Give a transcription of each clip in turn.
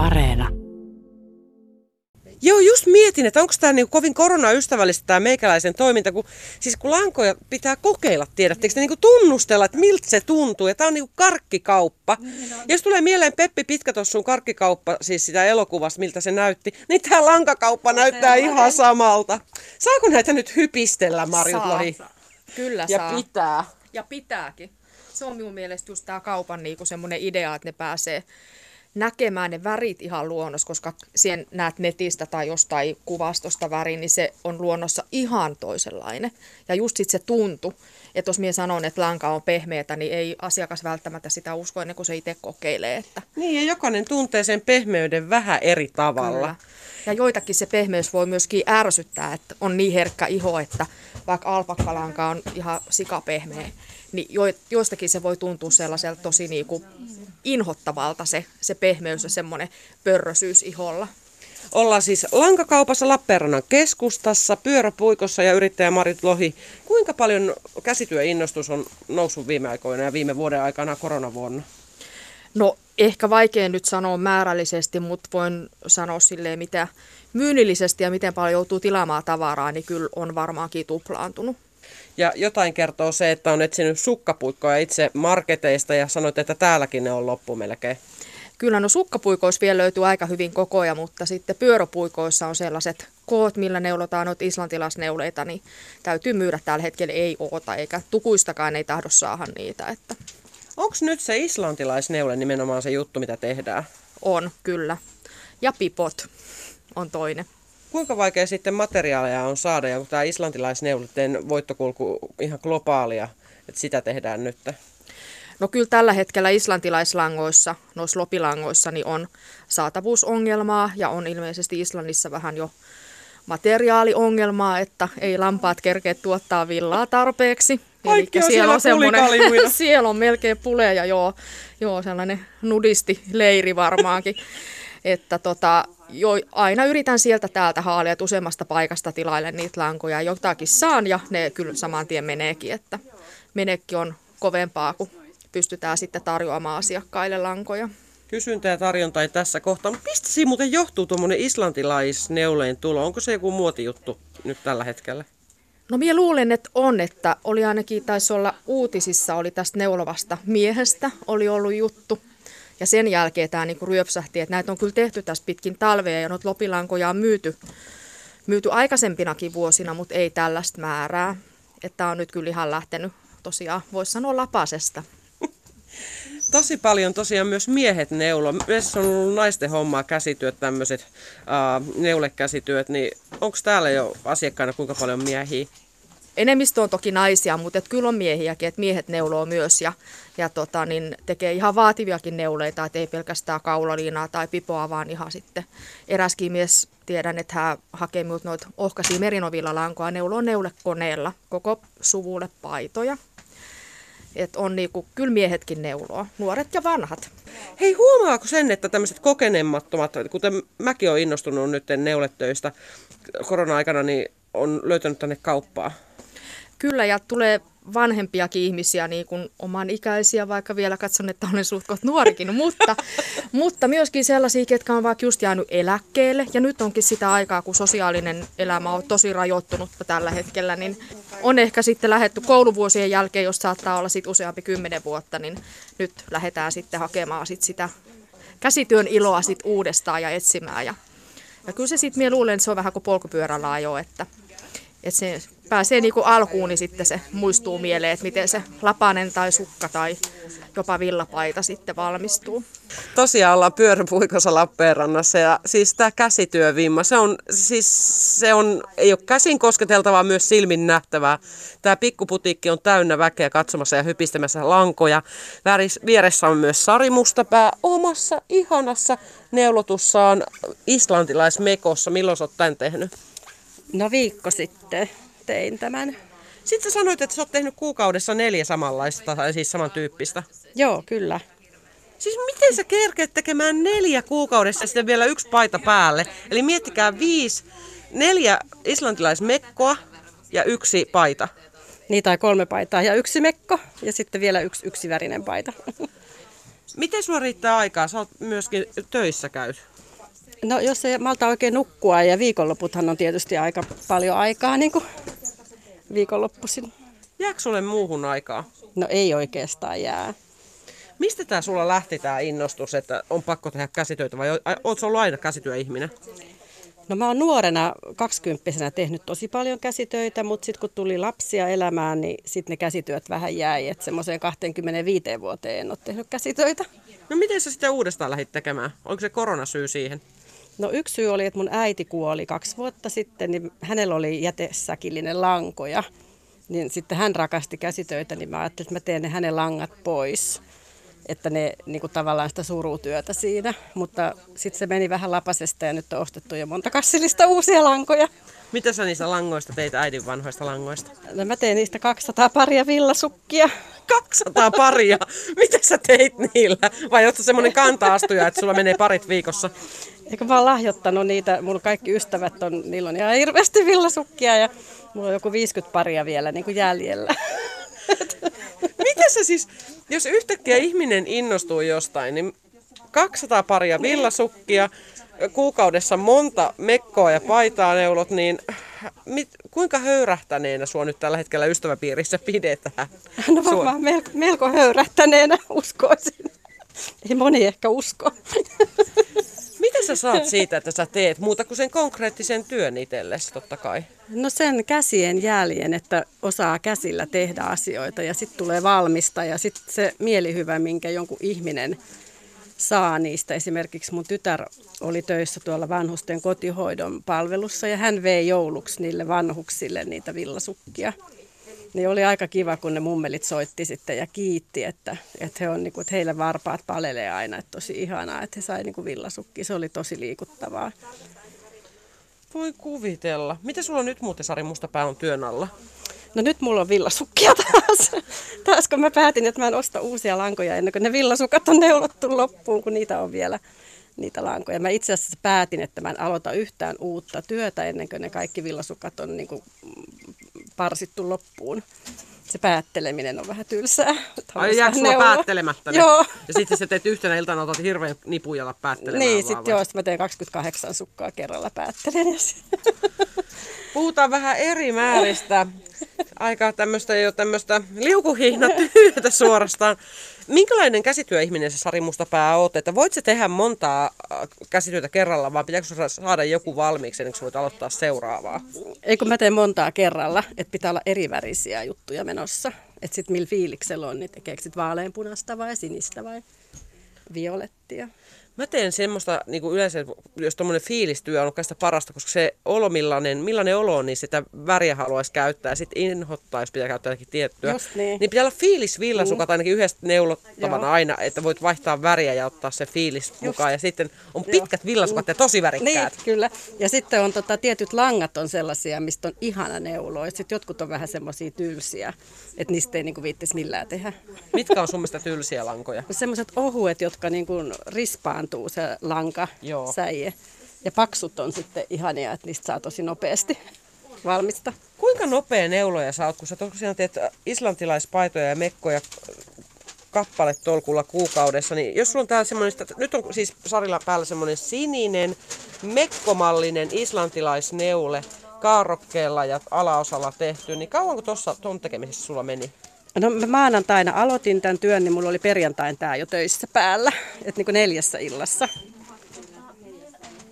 Areena. Joo, just mietin, että onko tämä niinku kovin koronaystävällistä tämä meikäläisen toiminta, kun, siis kun lankoja pitää kokeilla, tiedättekö te, niinku tunnustella, että miltä se tuntuu. Ja tämä on niinku karkkikauppa. Niin, ja jos tulee mieleen Peppi Pitkätossun karkkikauppa, siis sitä elokuvasta, miltä se näytti, niin tämä lankakauppa näyttää ihan samalta. Saako näitä nyt hypistellä, Marjut Lohi? Kyllä Ja saa. pitää. Ja pitääkin. Se on minun mielestä just tämä kaupan niinku semmoinen idea, että ne pääsee näkemään ne värit ihan luonnossa, koska siihen näet netistä tai jostain kuvastosta värin, niin se on luonnossa ihan toisenlainen. Ja just sit se tuntu, että jos minä sanon, että lanka on pehmeätä, niin ei asiakas välttämättä sitä usko ennen kuin se itse kokeilee. Että Niin, ja jokainen tuntee sen pehmeyden vähän eri tavalla. Kyllä. Ja joitakin se pehmeys voi myöskin ärsyttää, että on niin herkkä iho, että vaikka alpakkalanka on ihan sikapehmeä, niin jo, joistakin se voi tuntua sellaiselta tosi niinku inhottavalta se, se pehmeys ja semmoinen pörrösyys iholla. Ollaan siis lankakaupassa Lappeenrannan keskustassa, pyöräpuikossa ja yrittäjä Marit Lohi. Kuinka paljon käsityöinnostus on noussut viime aikoina ja viime vuoden aikana koronavuonna? No ehkä vaikea nyt sanoa määrällisesti, mutta voin sanoa silleen, mitä myynnillisesti ja miten paljon joutuu tilaamaan tavaraa, niin kyllä on varmaankin tuplaantunut. Ja jotain kertoo se, että on etsinyt sukkapuikkoja itse marketeista ja sanoit, että täälläkin ne on loppu melkein. Kyllä no sukkapuikoissa vielä löytyy aika hyvin kokoja, mutta sitten pyöräpuikoissa on sellaiset koot, millä neulotaan noita islantilaisneuleita, niin täytyy myydä tällä hetkellä ei oota, eikä tukuistakaan ei tahdo saada niitä, että Onko nyt se islantilaisneule nimenomaan se juttu, mitä tehdään? on kyllä. Ja pipot on toinen. Kuinka vaikea sitten materiaaleja on saada, ja tämä islantilaisneuleten voittokulku ihan globaalia, että sitä tehdään nyt? No kyllä tällä hetkellä islantilaislangoissa, noissa lopilangoissa, niin on saatavuusongelmaa ja on ilmeisesti Islannissa vähän jo materiaaliongelmaa, että ei lampaat kerkeä tuottaa villaa tarpeeksi. Kaikki on siellä semmoinen, pulikaljuina. siellä on melkein puleja, joo, joo sellainen nudistileiri varmaankin. että tota, jo, aina yritän sieltä täältä haalia, että useammasta paikasta tilaille niitä lankoja. Jotakin saan ja ne kyllä saman tien meneekin, että menekki on kovempaa, kun pystytään sitten tarjoamaan asiakkaille lankoja. Kysyntä ja tarjonta ei tässä kohtaa. Mutta mistä siinä muuten johtuu tuommoinen islantilaisneuleen tulo? Onko se joku muotijuttu nyt tällä hetkellä? No minä luulen, että on, että oli ainakin, taisi olla uutisissa, oli tästä neulovasta miehestä, oli ollut juttu. Ja sen jälkeen tämä niinku ryöpsähti, että näitä on kyllä tehty tässä pitkin talvea ja noita lopilankoja on myyty, myyty aikaisempinakin vuosina, mutta ei tällaista määrää. Että on nyt kyllä ihan lähtenyt tosiaan, voisi sanoa lapasesta. Tosi paljon tosiaan myös miehet neulo. Myös on ollut naisten hommaa käsityöt, tämmöiset uh, neulekäsityöt, niin onko täällä jo asiakkaina kuinka paljon miehiä? Enemmistö on toki naisia, mutta et kyllä on miehiäkin, että miehet neuloo myös ja, ja tota, niin tekee ihan vaativiakin neuleita, että ei pelkästään kaulaliinaa tai pipoa, vaan ihan sitten eräskin mies, tiedän, että hän hakee minulta noita ohkaisia merinovilla lankoa, neuloo neulekoneella koko suvulle paitoja. Et on niinku, kyllä miehetkin neuloo, nuoret ja vanhat. Hei, huomaako sen, että tämmöiset kokenemattomat, kuten mäkin olen innostunut nyt neuletöistä korona-aikana, niin on löytänyt tänne kauppaa? Kyllä, ja tulee vanhempiakin ihmisiä, niin kuin oman ikäisiä, vaikka vielä katson, että olen suht nuorikin, mutta, mutta myöskin sellaisia, ketkä on vaikka just jäänyt eläkkeelle, ja nyt onkin sitä aikaa, kun sosiaalinen elämä on tosi rajoittunutta tällä hetkellä, niin on ehkä sitten lähetty kouluvuosien jälkeen, jos saattaa olla sit useampi kymmenen vuotta, niin nyt lähdetään sitten hakemaan sit sitä käsityön iloa sit uudestaan ja etsimään. Ja, ja kyllä se sitten, minä luulen, että se on vähän kuin polkupyörällä ajo, että, että se pääsee niinku alkuun, niin sitten se muistuu mieleen, että miten se lapanen tai sukka tai jopa villapaita sitten valmistuu. Tosiaan ollaan pyöräpuikossa Lappeenrannassa ja siis tämä käsityövimma, se on, siis se on, ei ole käsin kosketeltavaa, myös silmin nähtävää. Tämä pikkuputiikki on täynnä väkeä katsomassa ja hypistämässä lankoja. Väris, vieressä on myös Sari Mustapää omassa ihanassa neulotussaan islantilaismekossa. Milloin oot tämän tehnyt? No viikko sitten tein tämän. Sitten sä sanoit, että sä oot tehnyt kuukaudessa neljä samanlaista, tai siis samantyyppistä. Joo, kyllä. Siis miten sä kerkeät tekemään neljä kuukaudessa ja sitten vielä yksi paita päälle? Eli miettikää viisi, neljä islantilaismekkoa ja yksi paita. Niin tai kolme paitaa ja yksi mekko ja sitten vielä yksi yksivärinen paita. Miten sulla riittää aikaa? Sä oot myöskin töissä käyt. No jos ei malta oikein nukkua ja viikonloputhan on tietysti aika paljon aikaa niin kuin viikonloppuisin. Jääkö sulle muuhun aikaa? No ei oikeastaan jää. Mistä tämä sulla lähti tämä innostus, että on pakko tehdä käsitöitä vai ootko ollut aina käsityöihminen? No mä oon nuorena kaksikymppisenä tehnyt tosi paljon käsitöitä, mutta sitten kun tuli lapsia elämään, niin sitten ne käsityöt vähän jäi. Että semmoiseen 25 vuoteen en ole tehnyt käsitöitä. No miten sä sitten uudestaan lähdit tekemään? Onko se koronasyy siihen? No yksi syy oli, että mun äiti kuoli kaksi vuotta sitten, niin hänellä oli jätesäkillinen lankoja. Niin sitten hän rakasti käsitöitä, niin mä ajattelin, että mä teen ne hänen langat pois että ne niin kuin tavallaan sitä surutyötä siinä. Mutta sitten se meni vähän lapasesta ja nyt on ostettu jo monta kassillista uusia lankoja. Mitä sä niistä langoista teit äidin vanhoista langoista? No mä tein niistä 200 paria villasukkia. 200 paria? Mitä sä teit niillä? Vai ootko semmoinen kanta-astuja, että sulla menee parit viikossa? Eikö mä oon lahjoittanut niitä, mulla kaikki ystävät on, niillä on ihan hirveästi villasukkia ja mulla on joku 50 paria vielä niin kuin jäljellä. Miten se siis, jos yhtäkkiä ihminen innostuu jostain, niin 200 paria villasukkia, kuukaudessa monta mekkoa ja paitaa neulot, niin mit, kuinka höyrähtäneenä sua nyt tällä hetkellä ystäväpiirissä pidetään? No varmaan melko, melko höyrähtäneenä uskoisin. Ei moni ehkä usko. Mitä sä saat siitä, että sä teet muuta kuin sen konkreettisen työn itsellesi totta kai? No sen käsien jäljen, että osaa käsillä tehdä asioita ja sitten tulee valmista ja sitten se mielihyvä, minkä jonkun ihminen saa niistä. Esimerkiksi mun tytär oli töissä tuolla vanhusten kotihoidon palvelussa ja hän vei jouluksi niille vanhuksille niitä villasukkia niin oli aika kiva, kun ne mummelit soitti sitten ja kiitti, että, että, he on, niin kuin, että heille varpaat palelee aina, että tosi ihanaa, että he sai niin kuin villasukki. Se oli tosi liikuttavaa. Voi kuvitella. Mitä sulla on nyt muuten Sari Mustapää on työn alla? No nyt mulla on villasukkia taas. taas kun mä päätin, että mä en osta uusia lankoja ennen kuin ne villasukat on neulottu loppuun, kun niitä on vielä niitä lankoja. Mä itse asiassa päätin, että mä en aloita yhtään uutta työtä ennen kuin ne kaikki villasukat on niin kuin parsittu loppuun. Se päätteleminen on vähän tylsää. Ai jääkö sulla päättelemättä ne? Joo. Ja sitten sä teet yhtenä iltana, otat hirveän nipujalla päättelemään Niin, sitten joo, sit mä teen 28 sukkaa kerralla päättelen. Puhutaan vähän eri määristä. Aika tämmöistä jo tämmöistä liukuhihnatyötä suorastaan. Minkälainen käsityöihminen se Sari Mustapää oot? Että voit se tehdä montaa äh, käsityötä kerralla, vai pitääkö saada joku valmiiksi ennen kuin voit aloittaa seuraavaa? Ei kun mä teen montaa kerralla, että pitää olla erivärisiä juttuja menossa. Että sitten millä fiiliksellä on, niin tekeekö sit vaaleanpunasta vai sinistä vai violettia. Mä teen semmoista niin kuin yleensä, jos tuommoinen fiilistyö on oikeastaan parasta, koska se olo, millainen, millainen olo on, niin sitä väriä haluaisi käyttää. Sitten inhottaa, jos pitää käyttää jotakin tiettyä. Just niin. niin pitää olla fiilis villasukat mm. ainakin yhdestä neulottavana Joo. aina, että voit vaihtaa väriä ja ottaa se fiilis Just. mukaan. Ja sitten on pitkät villasukat mm. ja tosi värikkäät. Niin, kyllä. Ja sitten on tota, tietyt langat on sellaisia, mistä on ihana neulo. Ja sitten jotkut on vähän semmoisia tylsiä, että niistä ei niinku viittisi millään tehdä. Mitkä on sun mielestä tylsiä lankoja? Semmoiset ohuet, jotka niinku rispaan parantuu se lanka, Joo. säie. Ja paksut on sitten ihania, että niistä saa tosi nopeasti valmista. Kuinka nopea neuloja sä oot, kun sä tosiaan teet islantilaispaitoja ja mekkoja kappale tolkulla kuukaudessa, niin jos sulla on täällä semmoinen, nyt on siis Sarilla päällä semmoinen sininen, mekkomallinen islantilaisneule, kaarokkeella ja alaosalla tehty, niin kauanko tuossa ton tekemisessä sulla meni? No mä maanantaina aloitin tämän työn, niin mulla oli perjantain tää jo töissä päällä, että niin kuin neljässä illassa.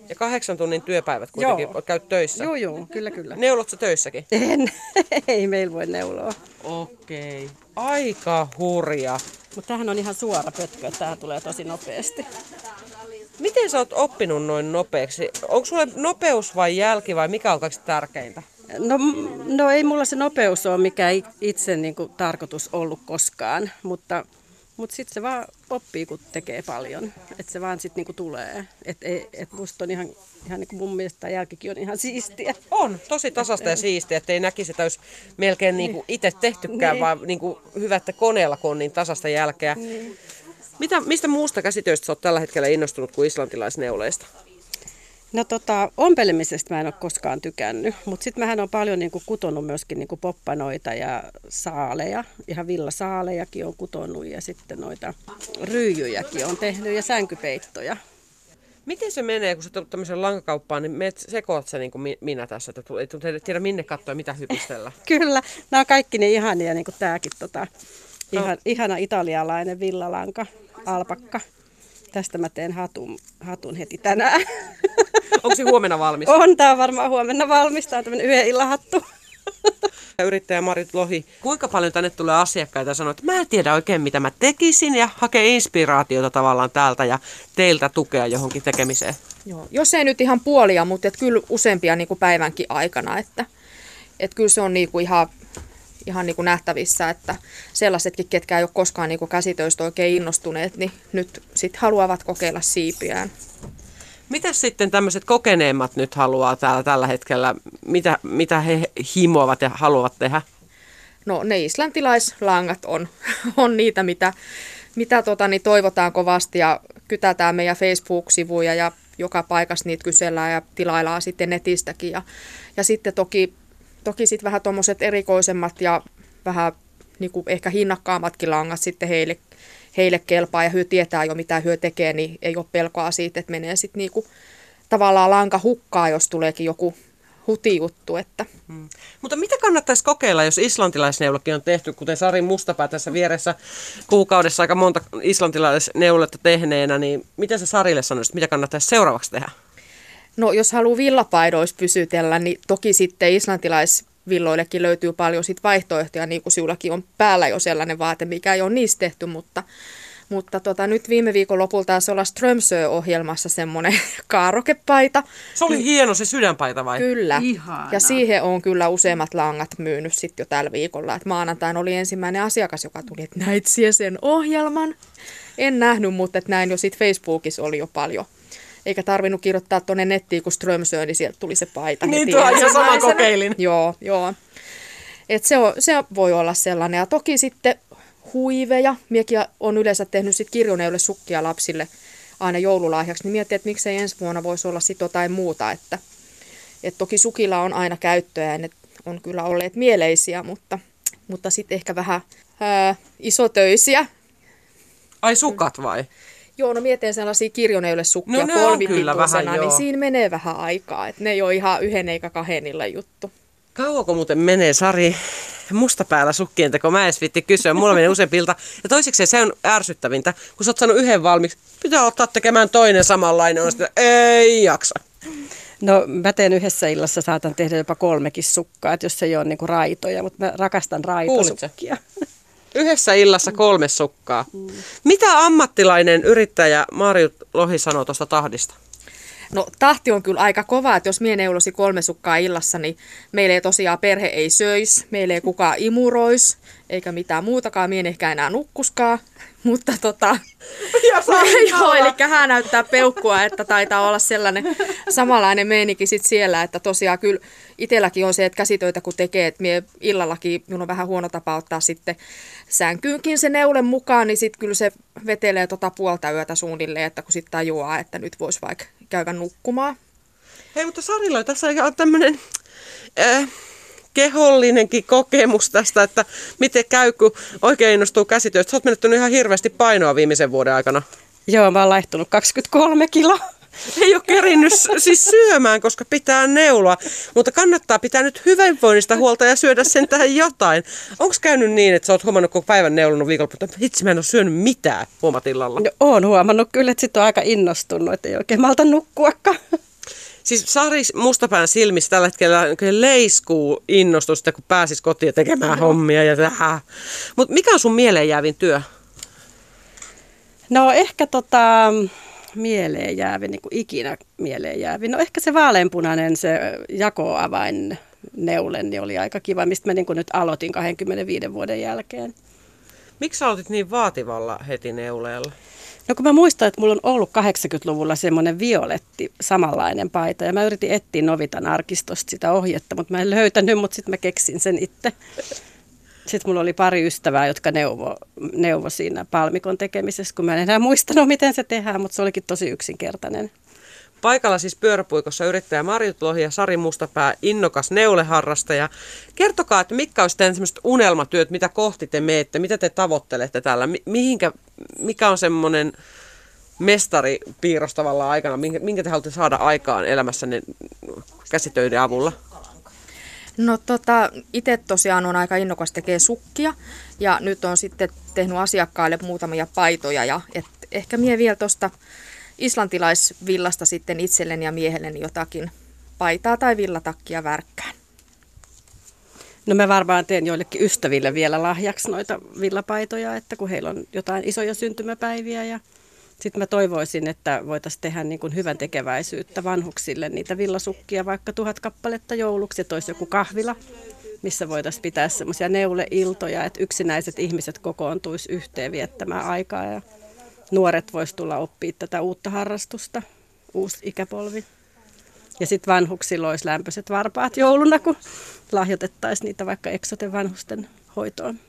Ja kahdeksan tunnin työpäivät kuitenkin joo. käyt töissä? Joo, joo, kyllä, kyllä. Neulot sä töissäkin? En, ei meillä voi neuloa. Okei, okay. aika hurja. Mutta tämähän on ihan suora pötkö, että tämä tulee tosi nopeasti. Miten sä oot oppinut noin nopeaksi? Onko sulle nopeus vai jälki vai mikä on kaikista tärkeintä? No, no ei mulla se nopeus ole mikä itse niin kuin, tarkoitus ollut koskaan, mutta, mutta sitten se vaan oppii, kun tekee paljon. Että se vaan sitten niin tulee. Että et musta on ihan, ihan niin kuin mun mielestä jälkikin on ihan siistiä. On, tosi tasasta ja siistiä, että ei näkisi, että olisi melkein niin kuin itse tehtykään, niin. vaan niin kuin hyvä, että koneella kun on niin tasasta jälkeä. Niin. Mitä, mistä muusta käsitöistä olet tällä hetkellä innostunut kuin islantilaisneuleista? No tota, ompelemisesta mä en ole koskaan tykännyt, mutta sitten mähän on paljon niinku kutonut myöskin niinku poppanoita ja saaleja. Ihan villasaalejakin on kutonut ja sitten noita ryijyjäkin on tehnyt ja sänkypeittoja. Miten se menee, kun sä tulet tämmöiseen lankakauppaan, niin meet, sekoat sä niin kuin minä tässä, että ei tiedä minne katsoa mitä hypistellä. Kyllä, nämä on kaikki niin ihania, niin kuin tämäkin tota, ihan, no. ihana italialainen villalanka, alpakka. Tästä mä teen hatun, hatun heti tänään. Onko se huomenna valmis? On, tämä on varmaan huomenna valmis. Tämä on tämmöinen yhden illan hattu. Yrittäjä Marit Lohi, kuinka paljon tänne tulee asiakkaita ja sanoo, että mä en tiedä oikein mitä mä tekisin ja hakee inspiraatiota tavallaan täältä ja teiltä tukea johonkin tekemiseen? Joo, jos ei nyt ihan puolia, mutta et kyllä useampia niin kuin päivänkin aikana, että et kyllä se on niin kuin ihan, ihan niin kuin nähtävissä, että sellaisetkin, ketkä ei ole koskaan niin kuin käsitöistä oikein innostuneet, niin nyt sitten haluavat kokeilla siipiään. Mitä sitten tämmöiset kokeneemmat nyt haluaa täällä tällä hetkellä? Mitä, mitä he himoavat ja haluavat tehdä? No ne islantilaislangat on, on niitä, mitä, mitä tota, niin toivotaan kovasti ja kytätään meidän Facebook-sivuja ja joka paikassa niitä kysellään ja tilaillaan sitten netistäkin. Ja, ja sitten toki, toki sitten vähän tuommoiset erikoisemmat ja vähän niin kuin ehkä hinnakkaammatkin langat sitten heille heille kelpaa ja hyö tietää jo mitä hyö tekee, niin ei ole pelkoa siitä, että menee sitten niinku tavallaan lanka hukkaa, jos tuleekin joku hutijuttu. Että. Hmm. Mutta mitä kannattaisi kokeilla, jos islantilaisneulokin on tehty, kuten Sari Mustapää tässä vieressä kuukaudessa aika monta islantilaisneuletta tehneenä, niin mitä sä Sarille sanoisit, mitä kannattaisi seuraavaksi tehdä? No jos haluaa villapaidoissa pysytellä, niin toki sitten islantilais villoillekin löytyy paljon sit vaihtoehtoja, niin kuin sinullakin on päällä jo sellainen vaate, mikä ei ole niistä tehty, mutta, mutta tota, nyt viime viikon lopulta taisi olla Strömsö-ohjelmassa semmoinen kaarokepaita. Se oli hieno se sydänpaita vai? Kyllä. Ihana. Ja siihen on kyllä useimmat langat myynyt sitten jo tällä viikolla. Et maanantaina oli ensimmäinen asiakas, joka tuli, että näit sen ohjelman. En nähnyt, mutta et näin jo sitten Facebookissa oli jo paljon eikä tarvinnut kirjoittaa tuonne nettiin, kun Strömsö, niin sieltä tuli se paita. Niin, tuo ihan sama kokeilin. Joo, joo. Et se, on, se voi olla sellainen. Ja toki sitten huiveja. Miekin on yleensä tehnyt sit kirjoneille sukkia lapsille aina joululahjaksi, niin miettii, että miksei ensi vuonna voisi olla sitten jotain muuta. Että, et toki sukilla on aina käyttöä ja ne on kyllä olleet mieleisiä, mutta, mutta sitten ehkä vähän ää, isotöisiä. Ai sukat vai? Joo, no mietin sellaisia kirjoneille sukkia no, kolmipituisena, niin siinä menee vähän aikaa. Että ne ei ole ihan yhden eikä kahdenilla juttu. Kauanko muuten menee, Sari, mustapäällä sukkien teko? Mä edes vitti kysyä, mulla menee useampilta. Ja toiseksi se on ärsyttävintä, kun sä oot saanut yhden valmiiksi, pitää ottaa tekemään toinen samanlainen, on sitä, ei jaksa. No mä teen yhdessä illassa, saatan tehdä jopa kolmekin sukkaa, että jos se ei ole niinku raitoja, mutta mä rakastan raitosukkia. Yhdessä illassa kolme sukkaa. Mm. Mitä ammattilainen yrittäjä Marjut Lohi sanoo tuosta tahdista? No tahti on kyllä aika kova, että jos mie neulosi kolme sukkaa illassa, niin meillä ei tosiaan perhe ei söis, meillä ei kukaan imurois, eikä mitään muutakaan, mien ehkä enää nukkuskaa. Mutta tota, ja joo, eli hän näyttää peukkua, että taitaa olla sellainen samanlainen meininki sit siellä, että tosiaan kyllä itselläkin on se, että käsitöitä kun tekee, että mie illallakin, minun on vähän huono tapa ottaa sitten sänkyynkin se neulen mukaan, niin sitten kyllä se vetelee tota puolta yötä suunnilleen, että kun sitten tajuaa, että nyt voisi vaikka käydä nukkumaan. Hei, mutta Sarilla tässä on tämmöinen äh, kehollinenkin kokemus tästä, että miten käy, kun oikein innostuu käsityöstä. Sä oot menettänyt ihan hirveästi painoa viimeisen vuoden aikana. Joo, mä oon laihtunut 23 kiloa. Ei ole kerinnyt siis syömään, koska pitää neuloa. Mutta kannattaa pitää nyt hyvinvoinnista huolta ja syödä sen tähän jotain. Onko käynyt niin, että sä oot huomannut koko päivän neulonut viikonloppuun, että hitsi mä en ole syönyt mitään huomatillalla? No, oon huomannut kyllä, että sit on aika innostunut, että ei oikein malta nukkuakaan. Siis Sari Mustapään silmissä tällä hetkellä leiskuu innostusta, kun pääsis kotiin tekemään no. hommia ja tähän. Mutta mikä on sun mieleen jäävin työ? No ehkä tota, mieleen jäävi, niin kuin ikinä mieleen jäävi. No ehkä se vaaleanpunainen, se jakoavain neulen, niin oli aika kiva, mistä mä niin kuin nyt aloitin 25 vuoden jälkeen. Miksi aloitit niin vaativalla heti neuleella? No kun mä muistan, että mulla on ollut 80-luvulla semmoinen violetti samanlainen paita ja mä yritin etsiä Novitan arkistosta sitä ohjetta, mutta mä en löytänyt, mutta sitten mä keksin sen itse. Sitten mulla oli pari ystävää, jotka neuvo, neuvo siinä palmikon tekemisessä, kun mä en enää muistanut, miten se tehdään, mutta se olikin tosi yksinkertainen. Paikalla siis pyöräpuikossa yrittäjä Marjut Lohi ja Sari Mustapää, innokas neuleharrastaja. Kertokaa, että mitkä olisi teidän semmoiset unelmatyöt, mitä kohti te meette, mitä te tavoittelette täällä, mihinkä, mikä on semmoinen mestaripiirros tavallaan aikana, minkä, minkä te haluatte saada aikaan elämässänne käsitöiden avulla? No tota, itse tosiaan on aika innokas tekee sukkia ja nyt on sitten tehnyt asiakkaille muutamia paitoja ja et ehkä mie vielä tuosta islantilaisvillasta sitten itselleni ja miehelleni jotakin paitaa tai villatakkia värkkään. No mä varmaan teen joillekin ystäville vielä lahjaksi noita villapaitoja, että kun heillä on jotain isoja syntymäpäiviä ja sitten mä toivoisin, että voitaisiin tehdä niin kuin hyvän tekeväisyyttä vanhuksille niitä villasukkia, vaikka tuhat kappaletta jouluksi, että olisi joku kahvila, missä voitaisiin pitää semmoisia neuleiltoja, että yksinäiset ihmiset kokoontuisi yhteen viettämään aikaa ja nuoret vois tulla oppia tätä uutta harrastusta, uusi ikäpolvi. Ja sitten vanhuksilla olisi lämpöiset varpaat jouluna, kun lahjoitettaisiin niitä vaikka eksoten vanhusten hoitoon.